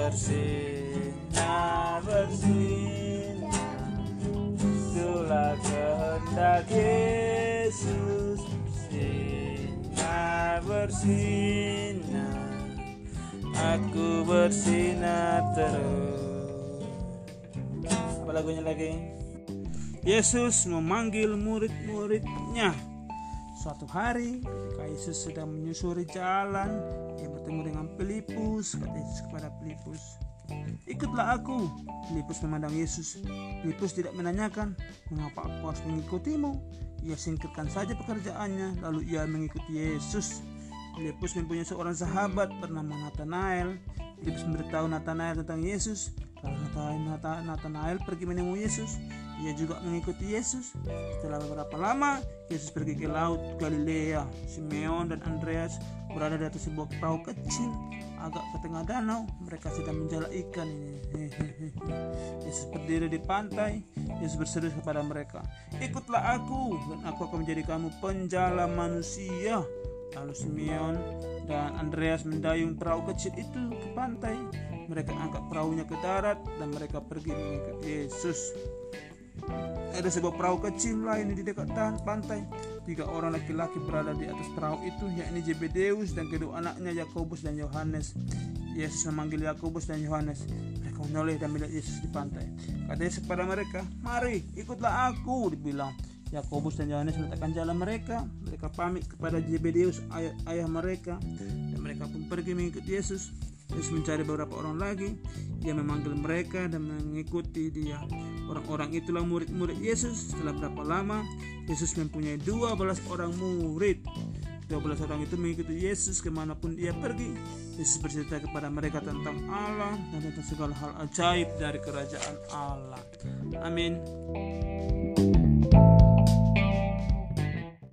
bersinar bersinar. Itulah kehendak Yesus. Bersinar bersinar. Aku bersinar terus. Apa lagunya lagi? Yesus memanggil murid-muridnya Suatu hari ketika Yesus sedang menyusuri jalan Ia bertemu dengan Filipus Kata Yesus kepada Filipus Ikutlah aku Filipus memandang Yesus. Filipus tidak menanyakan Mengapa aku harus mengikutimu? Ia singkirkan saja pekerjaannya Lalu ia mengikuti Yesus. Filipus mempunyai seorang sahabat bernama Nathanael. Filipus memberitahu Nathanael tentang Yesus Nathanael pergi menemui Yesus ia juga mengikuti Yesus. Setelah beberapa lama, Yesus pergi ke laut Galilea. Simeon dan Andreas berada di atas sebuah perahu kecil agak ke tengah danau. Mereka sedang menjala ikan ini. Yesus berdiri di pantai. Yesus berseru kepada mereka, "Ikutlah aku, dan aku akan menjadi kamu penjala manusia." Lalu Simeon dan Andreas mendayung perahu kecil itu ke pantai. Mereka angkat perahunya ke darat dan mereka pergi mengikuti Yesus. Ada sebuah perahu kecil lain di dekat pantai. Tiga orang laki-laki berada di atas perahu itu, yakni Zebedeus dan kedua anaknya Yakobus dan Yohanes. Yesus memanggil Yakobus dan Yohanes. Mereka menoleh dan melihat Yesus di pantai. Kata Yesus kepada mereka, "Mari, ikutlah aku," dibilang. Yakobus dan Yohanes meletakkan jalan mereka. Mereka pamit kepada Zebedeus ayah, ayah mereka dan mereka pun pergi mengikuti Yesus. Yesus mencari beberapa orang lagi. Dia memanggil mereka dan mengikuti dia. Orang-orang itulah murid-murid Yesus. Setelah berapa lama, Yesus mempunyai 12 orang murid. 12 orang itu mengikuti Yesus ke mana pun dia pergi. Yesus bercerita kepada mereka tentang Allah dan tentang segala hal ajaib dari kerajaan Allah. Amin.